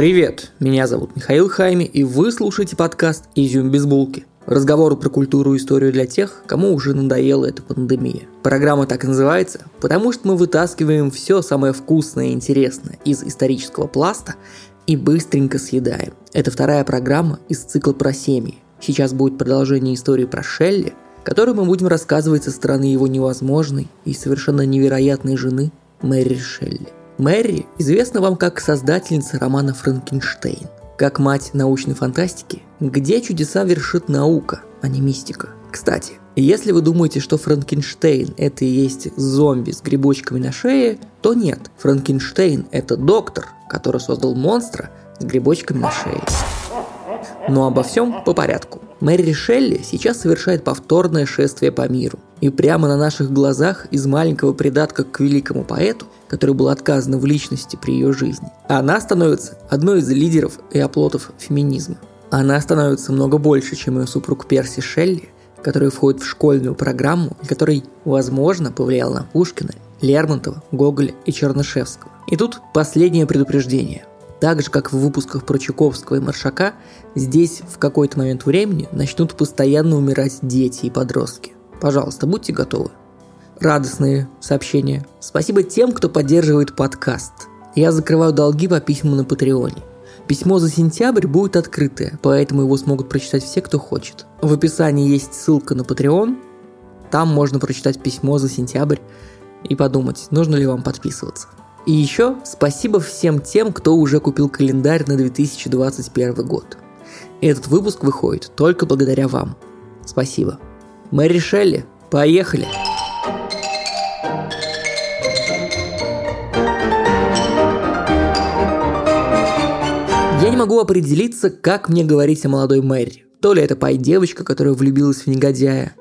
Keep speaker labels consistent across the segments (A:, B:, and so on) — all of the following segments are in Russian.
A: Привет, меня зовут Михаил Хайми, и вы слушаете подкаст «Изюм без булки». Разговоры про культуру и историю для тех, кому уже надоела эта пандемия. Программа так и называется, потому что мы вытаскиваем все самое вкусное и интересное из исторического пласта и быстренько съедаем. Это вторая программа из цикла про семьи. Сейчас будет продолжение истории про Шелли, которую мы будем рассказывать со стороны его невозможной и совершенно невероятной жены Мэри Шелли. Мэри известна вам как создательница романа «Франкенштейн», как мать научной фантастики, где чудеса вершит наука, а не мистика. Кстати, если вы думаете, что Франкенштейн – это и есть зомби с грибочками на шее, то нет. Франкенштейн – это доктор, который создал монстра с грибочками на шее. Но обо всем по порядку. Мэри Шелли сейчас совершает повторное шествие по миру. И прямо на наших глазах из маленького придатка к великому поэту, который был отказан в личности при ее жизни, она становится одной из лидеров и оплотов феминизма. Она становится много больше, чем ее супруг Перси Шелли, который входит в школьную программу и который, возможно, повлиял на Пушкина, Лермонтова, Гоголя и Чернышевского. И тут последнее предупреждение. Так же, как в выпусках про Чуковского и Маршака, здесь в какой-то момент времени начнут постоянно умирать дети и подростки. Пожалуйста, будьте готовы. Радостные сообщения. Спасибо тем, кто поддерживает подкаст. Я закрываю долги по письмам на Патреоне. Письмо за сентябрь будет открытое, поэтому его смогут прочитать все, кто хочет. В описании есть ссылка на Patreon. Там можно прочитать письмо за сентябрь и подумать, нужно ли вам подписываться. И еще спасибо всем тем, кто уже купил календарь на 2021 год. Этот выпуск выходит только благодаря вам. Спасибо. Мэри Шелли, поехали! Я не могу определиться, как мне говорить о молодой Мэри. То ли это пай-девочка, которая влюбилась в негодяя,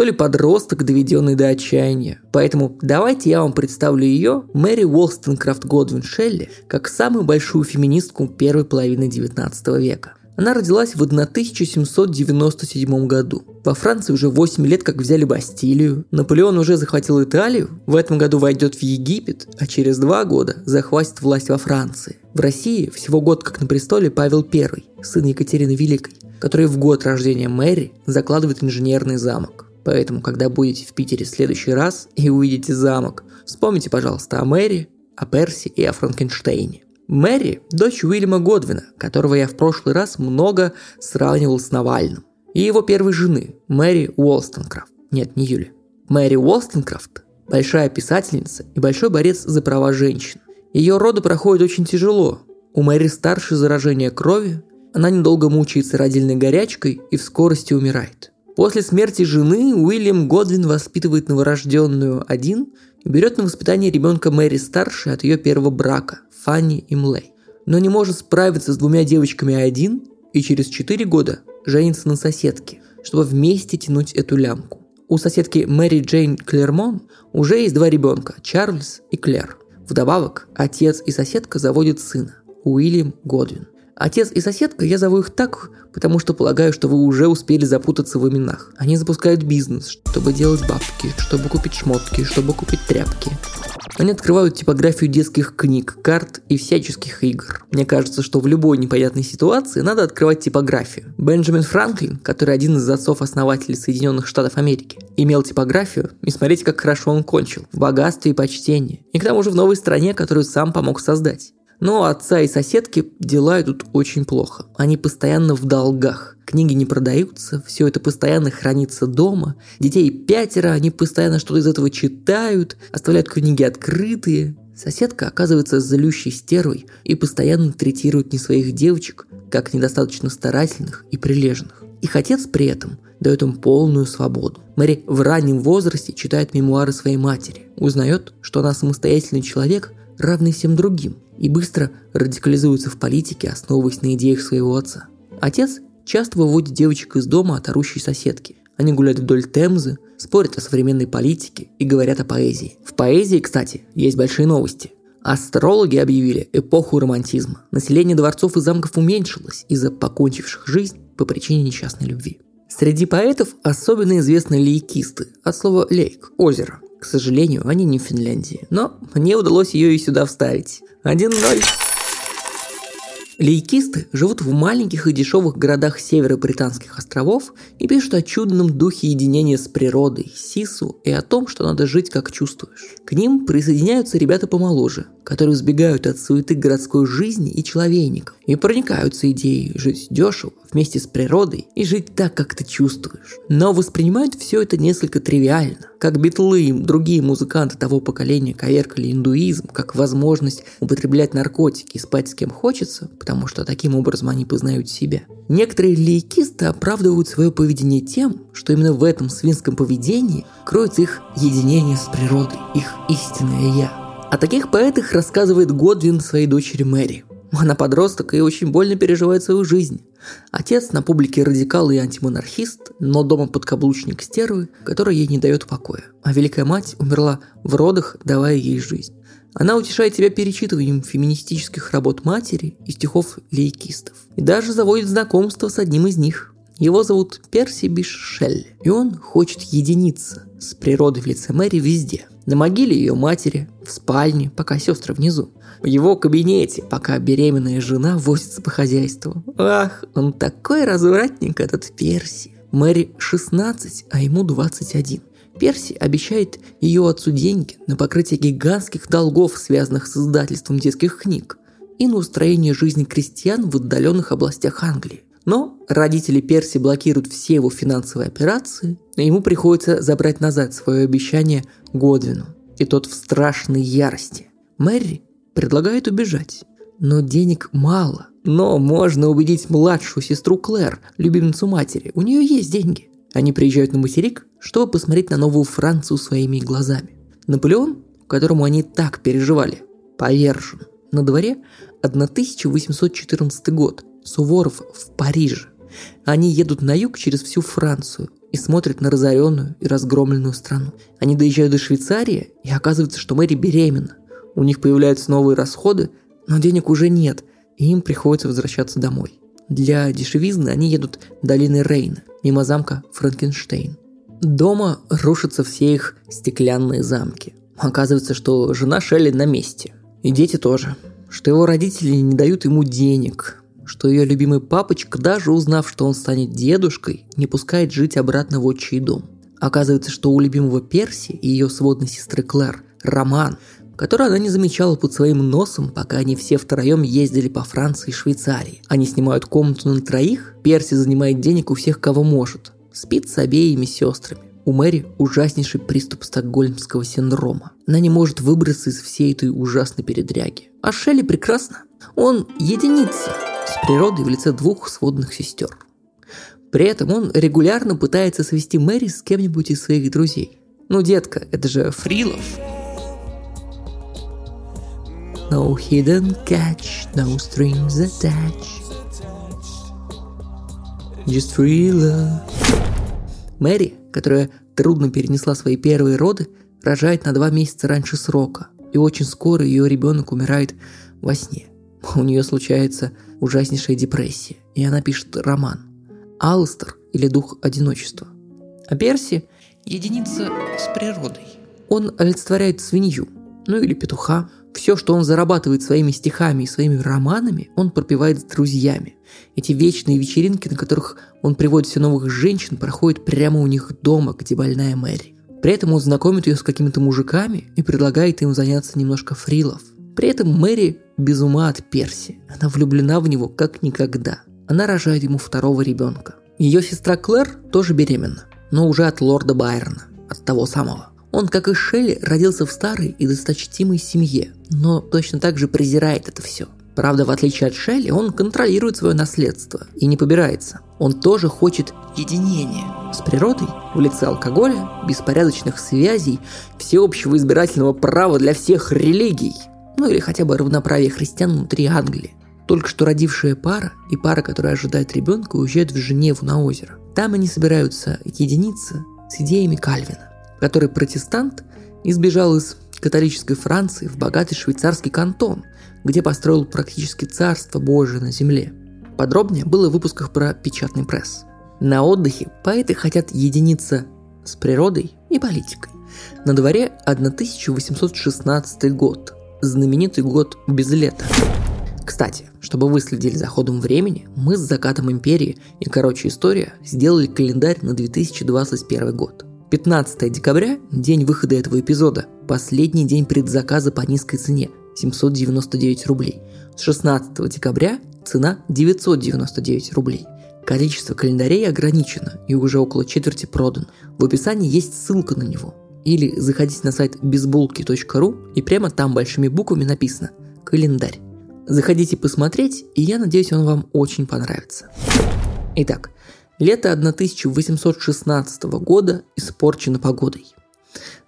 A: то ли подросток, доведенный до отчаяния. Поэтому давайте я вам представлю ее, Мэри Уолстонкрафт Годвин Шелли, как самую большую феминистку первой половины 19 века. Она родилась в 1797 году. Во Франции уже 8 лет как взяли Бастилию. Наполеон уже захватил Италию. В этом году войдет в Египет, а через два года захватит власть во Франции. В России всего год как на престоле Павел I, сын Екатерины Великой, который в год рождения Мэри закладывает инженерный замок. Поэтому, когда будете в Питере в следующий раз и увидите замок, вспомните, пожалуйста, о Мэри, о Перси и о Франкенштейне. Мэри – дочь Уильяма Годвина, которого я в прошлый раз много сравнивал с Навальным. И его первой жены, Мэри Уолстонкрафт. Нет, не Юли. Мэри Уолстонкрафт – большая писательница и большой борец за права женщин. Ее роды проходят очень тяжело. У Мэри старшее заражение крови, она недолго мучается родильной горячкой и в скорости умирает. После смерти жены Уильям Годвин воспитывает новорожденную один и берет на воспитание ребенка Мэри старшей от ее первого брака, Фанни и Млей. Но не может справиться с двумя девочками один и через 4 года женится на соседке, чтобы вместе тянуть эту лямку. У соседки Мэри Джейн Клермон уже есть два ребенка – Чарльз и Клэр. Вдобавок, отец и соседка заводят сына – Уильям Годвин – Отец и соседка, я зову их так, потому что полагаю, что вы уже успели запутаться в именах. Они запускают бизнес, чтобы делать бабки, чтобы купить шмотки, чтобы купить тряпки. Они открывают типографию детских книг, карт и всяческих игр. Мне кажется, что в любой непонятной ситуации надо открывать типографию. Бенджамин Франклин, который один из отцов-основателей Соединенных Штатов Америки, имел типографию, и смотрите, как хорошо он кончил. В богатстве и почтении. И к тому же в новой стране, которую сам помог создать. Но отца и соседки дела идут очень плохо. Они постоянно в долгах. Книги не продаются, все это постоянно хранится дома. Детей пятеро, они постоянно что-то из этого читают, оставляют книги открытые. Соседка оказывается залющей стервой и постоянно третирует не своих девочек, как недостаточно старательных и прилежных. Их отец при этом дает им полную свободу. Мэри в раннем возрасте читает мемуары своей матери, узнает, что она самостоятельный человек, равный всем другим, и быстро радикализуется в политике, основываясь на идеях своего отца. Отец часто выводит девочек из дома от орущей соседки. Они гуляют вдоль Темзы, спорят о современной политике и говорят о поэзии. В поэзии, кстати, есть большие новости. Астрологи объявили эпоху романтизма. Население дворцов и замков уменьшилось из-за покончивших жизнь по причине несчастной любви. Среди поэтов особенно известны лейкисты, от слова «лейк» – озеро. К сожалению, они не в Финляндии, но мне удалось ее и сюда вставить. 1-0. Лейкисты живут в маленьких и дешевых городах севера британских островов и пишут о чудном духе единения с природой, сису и о том, что надо жить как чувствуешь. К ним присоединяются ребята помоложе, которые сбегают от суеты городской жизни и человейников и проникаются идеей жить дешево, вместе с природой и жить так, как ты чувствуешь. Но воспринимают все это несколько тривиально. Как битлы и другие музыканты того поколения коверкали индуизм как возможность употреблять наркотики и спать с кем хочется, потому что таким образом они познают себя. Некоторые лейкисты оправдывают свое поведение тем, что именно в этом свинском поведении кроется их единение с природой, их истинное «я». О таких поэтах рассказывает Годвин своей дочери Мэри. Она подросток и очень больно переживает свою жизнь. Отец на публике радикал и антимонархист, но дома подкаблучник стервы, которая ей не дает покоя. А Великая Мать умерла в родах, давая ей жизнь. Она утешает себя перечитыванием феминистических работ матери и стихов лейкистов. И даже заводит знакомство с одним из них. Его зовут Перси Бишелли, и он хочет единиться с природой в лице Мэри везде. На могиле ее матери, в спальне, пока сестры внизу. В его кабинете, пока беременная жена возится по хозяйству. Ах, он такой развратник, этот Перси. Мэри 16, а ему 21. Перси обещает ее отцу деньги на покрытие гигантских долгов, связанных с издательством детских книг, и на устроение жизни крестьян в отдаленных областях Англии. Но родители Перси блокируют все его финансовые операции, и ему приходится забрать назад свое обещание Годвину. И тот в страшной ярости. Мэри предлагает убежать. Но денег мало. Но можно убедить младшую сестру Клэр, любимицу матери. У нее есть деньги. Они приезжают на материк, чтобы посмотреть на новую Францию своими глазами. Наполеон, которому они так переживали, повержен. На дворе 1814 год. Суворов в Париже. Они едут на юг через всю Францию и смотрят на разоренную и разгромленную страну. Они доезжают до Швейцарии, и оказывается, что Мэри беременна. У них появляются новые расходы, но денег уже нет, и им приходится возвращаться домой. Для дешевизны они едут долиной Рейна, мимо замка Франкенштейн. Дома рушатся все их стеклянные замки. Оказывается, что жена Шелли на месте. И дети тоже. Что его родители не дают ему денег. Что ее любимый папочка, даже узнав, что он станет дедушкой, не пускает жить обратно в отчий дом. Оказывается, что у любимого Перси и ее сводной сестры Клэр роман, который она не замечала под своим носом, пока они все втроем ездили по Франции и Швейцарии. Они снимают комнату на троих, Перси занимает денег у всех, кого может. Спит с обеими сестрами. У Мэри ужаснейший приступ стокгольмского синдрома. Она не может выбраться из всей этой ужасной передряги. А Шелли прекрасно. Он единица с природой в лице двух сводных сестер. При этом он регулярно пытается свести Мэри с кем-нибудь из своих друзей. Ну, детка, это же Фрилов. No hidden catch, no strings attached. Just free love. Мэри, которая трудно перенесла свои первые роды, рожает на два месяца раньше срока. И очень скоро ее ребенок умирает во сне. У нее случается ужаснейшая депрессия, и она пишет роман «Алстер» или «Дух одиночества». А Перси – единица с природой. Он олицетворяет свинью, ну или петуха, все, что он зарабатывает своими стихами и своими романами, он пропивает с друзьями. Эти вечные вечеринки, на которых он приводит все новых женщин, проходят прямо у них дома, где больная Мэри. При этом он знакомит ее с какими-то мужиками и предлагает им заняться немножко фрилов. При этом Мэри без ума от Перси. Она влюблена в него как никогда. Она рожает ему второго ребенка. Ее сестра Клэр тоже беременна, но уже от лорда Байрона, от того самого. Он, как и Шелли, родился в старой и досточтимой семье, но точно так же презирает это все. Правда, в отличие от Шелли, он контролирует свое наследство и не побирается. Он тоже хочет единения с природой в лице алкоголя, беспорядочных связей, всеобщего избирательного права для всех религий, ну или хотя бы равноправия христиан внутри Англии. Только что родившая пара и пара, которая ожидает ребенка, уезжают в Женеву на озеро. Там они собираются единиться с идеями Кальвина который протестант избежал из католической Франции в богатый швейцарский кантон, где построил практически царство Божие на земле. Подробнее было в выпусках про печатный пресс. На отдыхе поэты хотят единиться с природой и политикой. На дворе 1816 год, знаменитый год без лета. Кстати, чтобы вы следили за ходом времени, мы с закатом империи и короче история сделали календарь на 2021 год. 15 декабря – день выхода этого эпизода, последний день предзаказа по низкой цене – 799 рублей. С 16 декабря цена 999 рублей. Количество календарей ограничено и уже около четверти продан. В описании есть ссылка на него. Или заходите на сайт безбулки.ру и прямо там большими буквами написано «Календарь». Заходите посмотреть, и я надеюсь, он вам очень понравится. Итак, лето 1816 года испорчено погодой.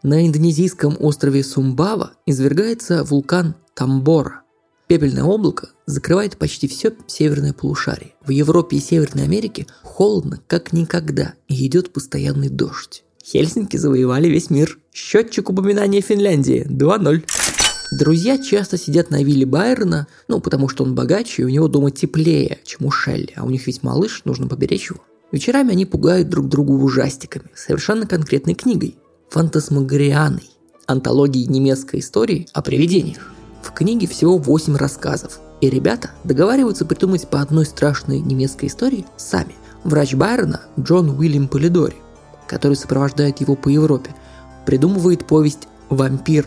A: На индонезийском острове Сумбава извергается вулкан Тамбора. Пепельное облако закрывает почти все северное полушарие. В Европе и Северной Америке холодно как никогда и идет постоянный дождь. Хельсинки завоевали весь мир. Счетчик упоминания Финляндии 2-0. Друзья часто сидят на вилле Байрона, ну, потому что он богаче, и у него дома теплее, чем у Шелли, а у них ведь малыш, нужно поберечь его. Вечерами они пугают друг друга ужастиками, совершенно конкретной книгой – «Фантасмагорианой», антологией немецкой истории о привидениях. В книге всего 8 рассказов, и ребята договариваются придумать по одной страшной немецкой истории сами. Врач Байрона Джон Уильям Полидори, который сопровождает его по Европе, придумывает повесть «Вампир»,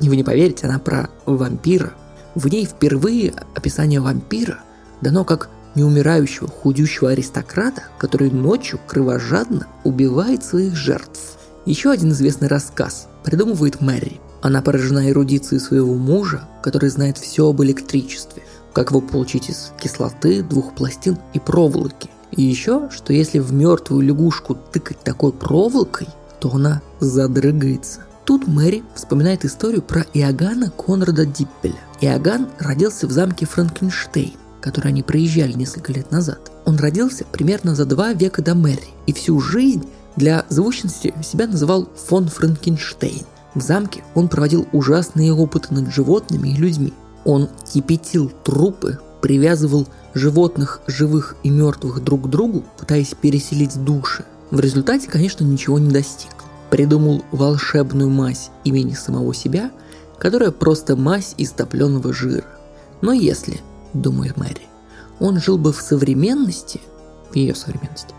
A: и вы не поверите, она про вампира. В ней впервые описание вампира дано как неумирающего худющего аристократа, который ночью кровожадно убивает своих жертв. Еще один известный рассказ придумывает Мэри. Она поражена эрудицией своего мужа, который знает все об электричестве, как его получить из кислоты, двух пластин и проволоки. И еще, что если в мертвую лягушку тыкать такой проволокой, то она задрыгается. Тут Мэри вспоминает историю про Иоганна Конрада Диппеля. Иоганн родился в замке Франкенштейн, который они проезжали несколько лет назад. Он родился примерно за два века до Мэри и всю жизнь для звучности себя называл фон Франкенштейн. В замке он проводил ужасные опыты над животными и людьми. Он кипятил трупы, привязывал животных живых и мертвых друг к другу, пытаясь переселить души. В результате, конечно, ничего не достиг придумал волшебную мазь имени самого себя, которая просто мазь из топленого жира. Но если, думает Мэри, он жил бы в современности, в ее современности,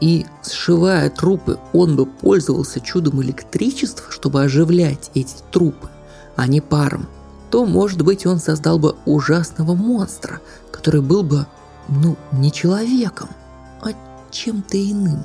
A: и, сшивая трупы, он бы пользовался чудом электричества, чтобы оживлять эти трупы, а не паром, то, может быть, он создал бы ужасного монстра, который был бы, ну, не человеком, а чем-то иным.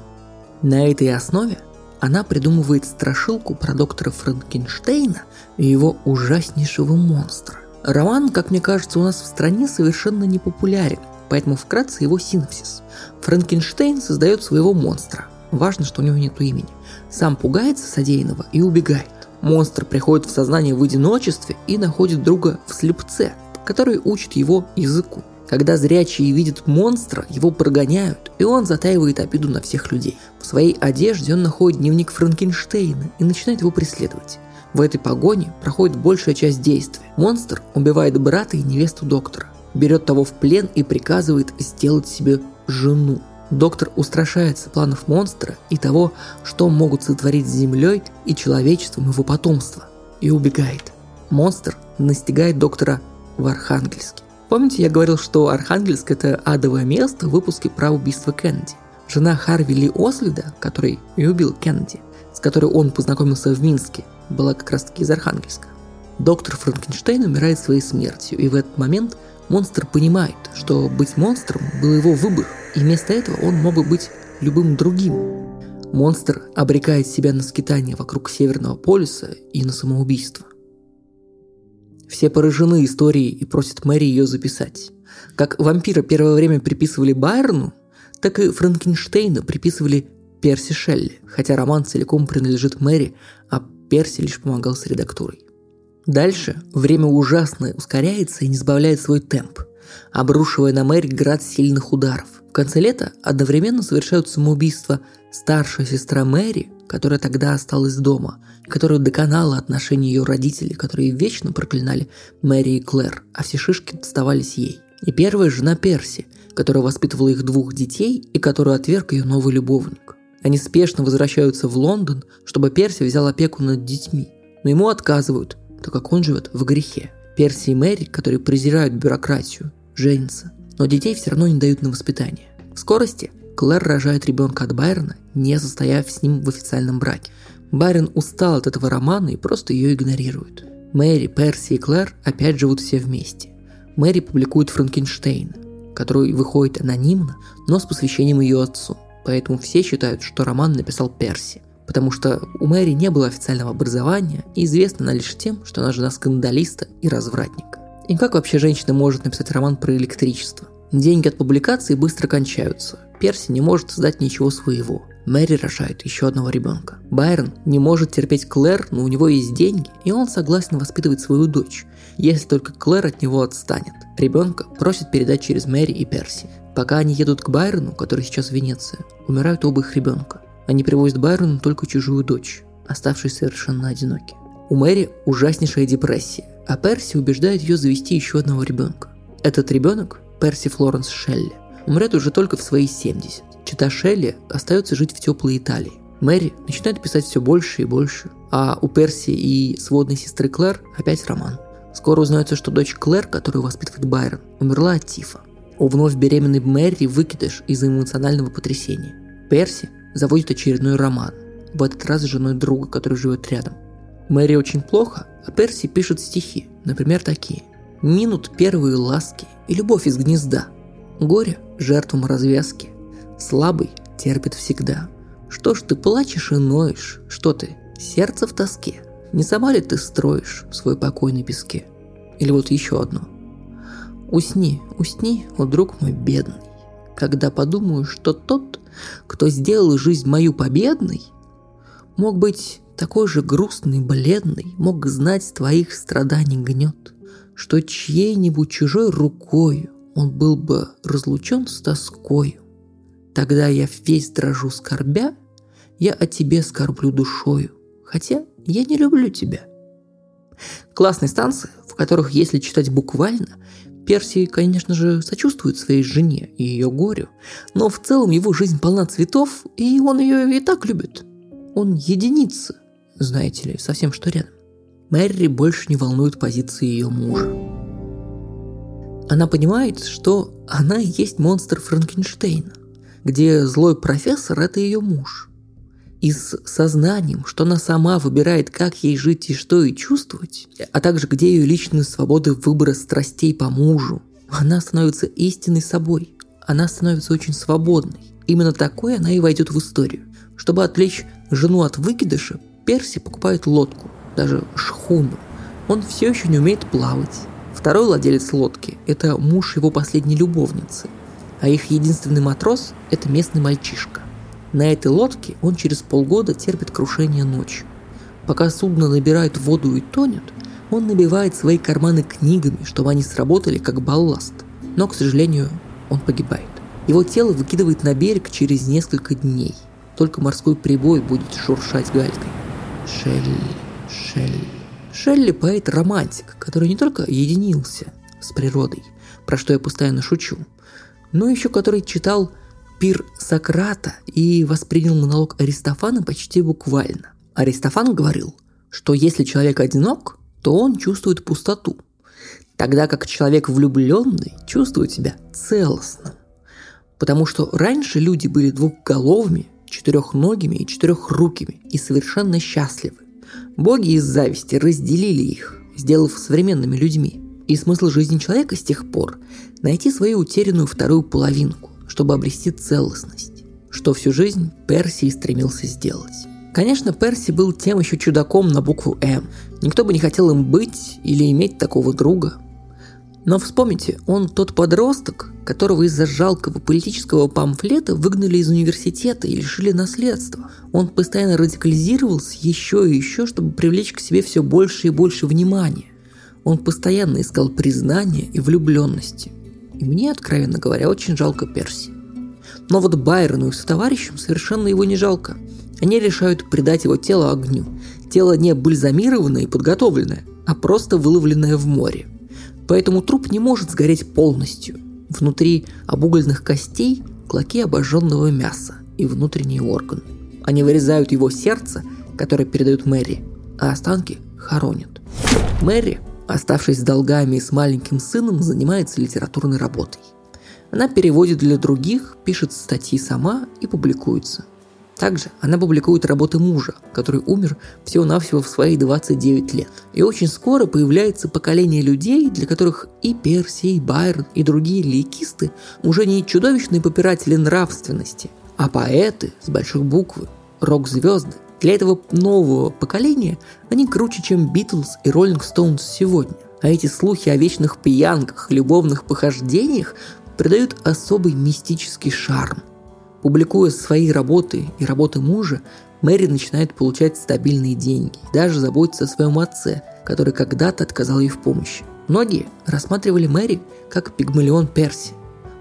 A: На этой основе она придумывает страшилку про доктора Франкенштейна и его ужаснейшего монстра. Роман, как мне кажется, у нас в стране совершенно не популярен, поэтому вкратце его синопсис. Франкенштейн создает своего монстра. Важно, что у него нет имени. Сам пугается содеянного и убегает. Монстр приходит в сознание в одиночестве и находит друга в слепце, который учит его языку. Когда зрячие видят монстра, его прогоняют, и он затаивает обиду на всех людей. В своей одежде он находит дневник Франкенштейна и начинает его преследовать. В этой погоне проходит большая часть действия. Монстр убивает брата и невесту доктора, берет того в плен и приказывает сделать себе жену. Доктор устрашается планов монстра и того, что могут сотворить с землей и человечеством его потомство, и убегает. Монстр настигает доктора в Архангельске. Помните, я говорил, что Архангельск – это адовое место в выпуске про убийство Кеннеди? Жена Харви Ли Ослида, который и убил Кеннеди, с которой он познакомился в Минске, была как раз-таки из Архангельска. Доктор Франкенштейн умирает своей смертью, и в этот момент монстр понимает, что быть монстром был его выбор, и вместо этого он мог бы быть любым другим. Монстр обрекает себя на скитание вокруг Северного полюса и на самоубийство. Все поражены историей и просят Мэри ее записать. Как вампира первое время приписывали Байрону, так и Франкенштейна приписывали Перси Шелли, хотя роман целиком принадлежит Мэри, а Перси лишь помогал с редактурой. Дальше время ужасно ускоряется и не сбавляет свой темп, обрушивая на Мэри град сильных ударов. В конце лета одновременно совершают самоубийство старшая сестра Мэри, которая тогда осталась дома, которую доконала отношения ее родителей, которые вечно проклинали Мэри и Клэр, а все шишки доставались ей. И первая жена Перси, которая воспитывала их двух детей и которую отверг ее новый любовник. Они спешно возвращаются в Лондон, чтобы Перси взял опеку над детьми, но ему отказывают, так как он живет в грехе. Перси и Мэри, которые презирают бюрократию, женятся, но детей все равно не дают на воспитание. В скорости Клэр рожает ребенка от Байрона, не состояв с ним в официальном браке. Байрон устал от этого романа и просто ее игнорирует. Мэри, Перси и Клэр опять живут все вместе. Мэри публикует Франкенштейн, который выходит анонимно, но с посвящением ее отцу. Поэтому все считают, что роман написал Перси. Потому что у Мэри не было официального образования, и известна она лишь тем, что она жена скандалиста и развратника. И как вообще женщина может написать роман про электричество? Деньги от публикации быстро кончаются. Перси не может создать ничего своего. Мэри рожает еще одного ребенка. Байрон не может терпеть Клэр, но у него есть деньги, и он согласен воспитывать свою дочь, если только Клэр от него отстанет. Ребенка просит передать через Мэри и Перси. Пока они едут к Байрону, который сейчас в Венеции, умирают оба их ребенка. Они привозят Байрону только чужую дочь, оставшись совершенно одиноки. У Мэри ужаснейшая депрессия, а Перси убеждает ее завести еще одного ребенка. Этот ребенок, Перси Флоренс Шелли, умрет уже только в свои 70. Чита Шелли остается жить в теплой Италии. Мэри начинает писать все больше и больше, а у Перси и сводной сестры Клэр опять роман. Скоро узнается, что дочь Клэр, которую воспитывает Байрон, умерла от тифа. У вновь беременной Мэри выкидыш из-за эмоционального потрясения. Перси заводит очередной роман, в этот раз с женой друга, который живет рядом. Мэри очень плохо, а Перси пишет стихи, например, такие. «Минут первые ласки и любовь из гнезда. Горе жертвам развязки. Слабый терпит всегда. Что ж ты плачешь и ноешь? Что ты, сердце в тоске? Не сама ли ты строишь свой покой на песке? Или вот еще одно. Усни, усни, о друг мой бедный, когда подумаю, что тот, кто сделал жизнь мою победной, мог быть такой же грустный, бледный, мог знать твоих страданий гнет, что чьей-нибудь чужой рукою он был бы разлучен с тоскою. Тогда я весь дрожу скорбя, я о тебе скорблю душою, хотя я не люблю тебя. Классные станции, в которых, если читать буквально, Перси, конечно же, сочувствует своей жене и ее горю, но в целом его жизнь полна цветов, и он ее и так любит. Он единица, знаете ли, совсем что рядом. Мэри больше не волнует позиции ее мужа. Она понимает, что она и есть монстр Франкенштейна, где злой профессор – это ее муж. И с сознанием, что она сама выбирает, как ей жить и что и чувствовать, а также где ее личные свободы выбора страстей по мужу, она становится истинной собой. Она становится очень свободной. Именно такой она и войдет в историю. Чтобы отвлечь жену от выкидыша, Перси покупает лодку, даже шхуну. Он все еще не умеет плавать. Второй владелец лодки – это муж его последней любовницы, а их единственный матрос – это местный мальчишка. На этой лодке он через полгода терпит крушение ночью. Пока судно набирает воду и тонет, он набивает свои карманы книгами, чтобы они сработали как балласт. Но, к сожалению, он погибает. Его тело выкидывает на берег через несколько дней. Только морской прибой будет шуршать галькой. Шелли, Шелли. Шелли поэт-романтик, который не только единился с природой, про что я постоянно шучу, но еще который читал пир Сократа и воспринял монолог Аристофана почти буквально. Аристофан говорил, что если человек одинок, то он чувствует пустоту, тогда как человек влюбленный чувствует себя целостным. Потому что раньше люди были двухголовыми, четырехногими и четырехрукими и совершенно счастливы. Боги из зависти разделили их, сделав современными людьми. И смысл жизни человека с тех пор – найти свою утерянную вторую половинку, чтобы обрести целостность, что всю жизнь Перси стремился сделать. Конечно, Перси был тем еще чудаком на букву «М». Никто бы не хотел им быть или иметь такого друга. Но вспомните, он тот подросток, которого из-за жалкого политического памфлета выгнали из университета и лишили наследства. Он постоянно радикализировался еще и еще, чтобы привлечь к себе все больше и больше внимания. Он постоянно искал признания и влюбленности. И мне, откровенно говоря, очень жалко Перси. Но вот Байрону и сотоварищам совершенно его не жалко. Они решают придать его тело огню. Тело не бальзамированное и подготовленное, а просто выловленное в море. Поэтому труп не может сгореть полностью. Внутри обугленных костей клоки обожженного мяса и внутренний орган. Они вырезают его сердце, которое передают Мэри, а останки хоронят. Мэри Оставшись с долгами и с маленьким сыном, занимается литературной работой. Она переводит для других, пишет статьи сама и публикуется. Также она публикует работы мужа, который умер всего-навсего в свои 29 лет. И очень скоро появляется поколение людей, для которых и Перси, и Байрон, и другие лейкисты уже не чудовищные попиратели нравственности, а поэты с больших буквы, рок-звезды. Для этого нового поколения они круче, чем Битлз и Роллинг Стоунс сегодня. А эти слухи о вечных пьянках, любовных похождениях придают особый мистический шарм – Публикуя свои работы и работы мужа, Мэри начинает получать стабильные деньги и даже заботиться о своем отце, который когда-то отказал ей в помощи. Многие рассматривали Мэри как пигмалион Перси.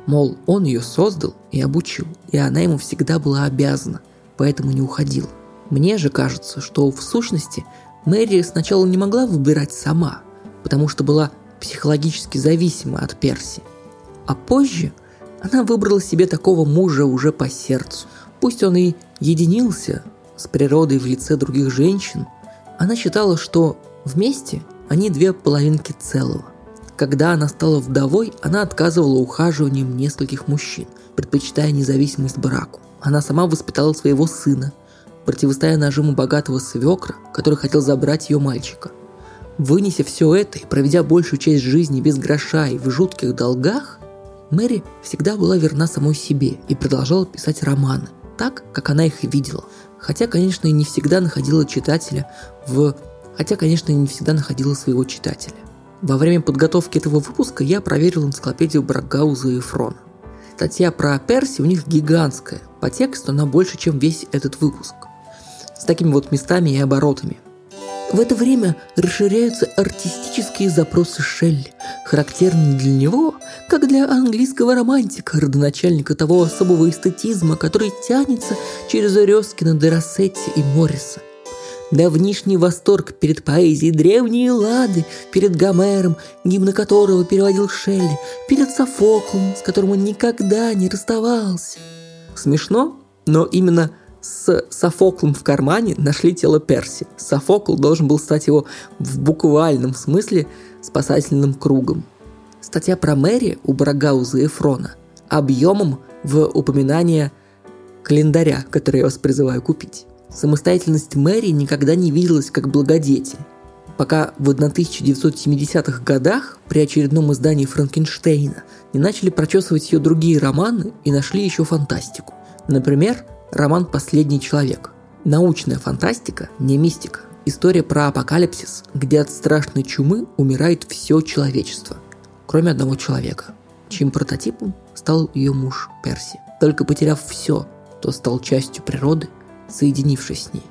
A: Мол, он ее создал и обучил, и она ему всегда была обязана, поэтому не уходила. Мне же кажется, что в сущности Мэри сначала не могла выбирать сама, потому что была психологически зависима от Перси. А позже она выбрала себе такого мужа уже по сердцу. Пусть он и единился с природой в лице других женщин, она считала, что вместе они две половинки целого. Когда она стала вдовой, она отказывала ухаживанием нескольких мужчин, предпочитая независимость браку. Она сама воспитала своего сына, противостоя нажиму богатого свекра, который хотел забрать ее мальчика. Вынеся все это и проведя большую часть жизни без гроша и в жутких долгах, Мэри всегда была верна самой себе и продолжала писать романы, так, как она их и видела. Хотя, конечно, и не всегда находила читателя в... Хотя, конечно, и не всегда находила своего читателя. Во время подготовки этого выпуска я проверил энциклопедию Брагауза и Фрона. Статья про Перси у них гигантская. По тексту она больше, чем весь этот выпуск. С такими вот местами и оборотами – в это время расширяются артистические запросы Шелли, характерные для него, как для английского романтика, родоначальника того особого эстетизма, который тянется через Резкина, Дерасетти и Морриса. Давнишний восторг перед поэзией, древние лады перед Гомером, гимна которого переводил Шелли, перед Софоклом, с которым он никогда не расставался. Смешно, но именно – с Софоклом в кармане нашли тело Перси. Софокл должен был стать его в буквальном смысле спасательным кругом. Статья про Мэри у Брагауза и Эфрона объемом в упоминание календаря, который я вас призываю купить. Самостоятельность Мэри никогда не виделась как благодетель. Пока в 1970-х годах при очередном издании Франкенштейна не начали прочесывать ее другие романы и нашли еще фантастику. Например, роман «Последний человек». Научная фантастика, не мистика. История про апокалипсис, где от страшной чумы умирает все человечество, кроме одного человека, чьим прототипом стал ее муж Перси. Только потеряв все, то стал частью природы, соединившись с ней.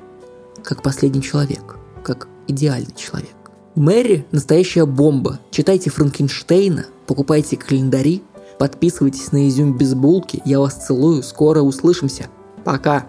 A: Как последний человек, как идеальный человек. Мэри – настоящая бомба. Читайте Франкенштейна, покупайте календари, подписывайтесь на изюм без булки. Я вас целую, скоро услышимся. Пока.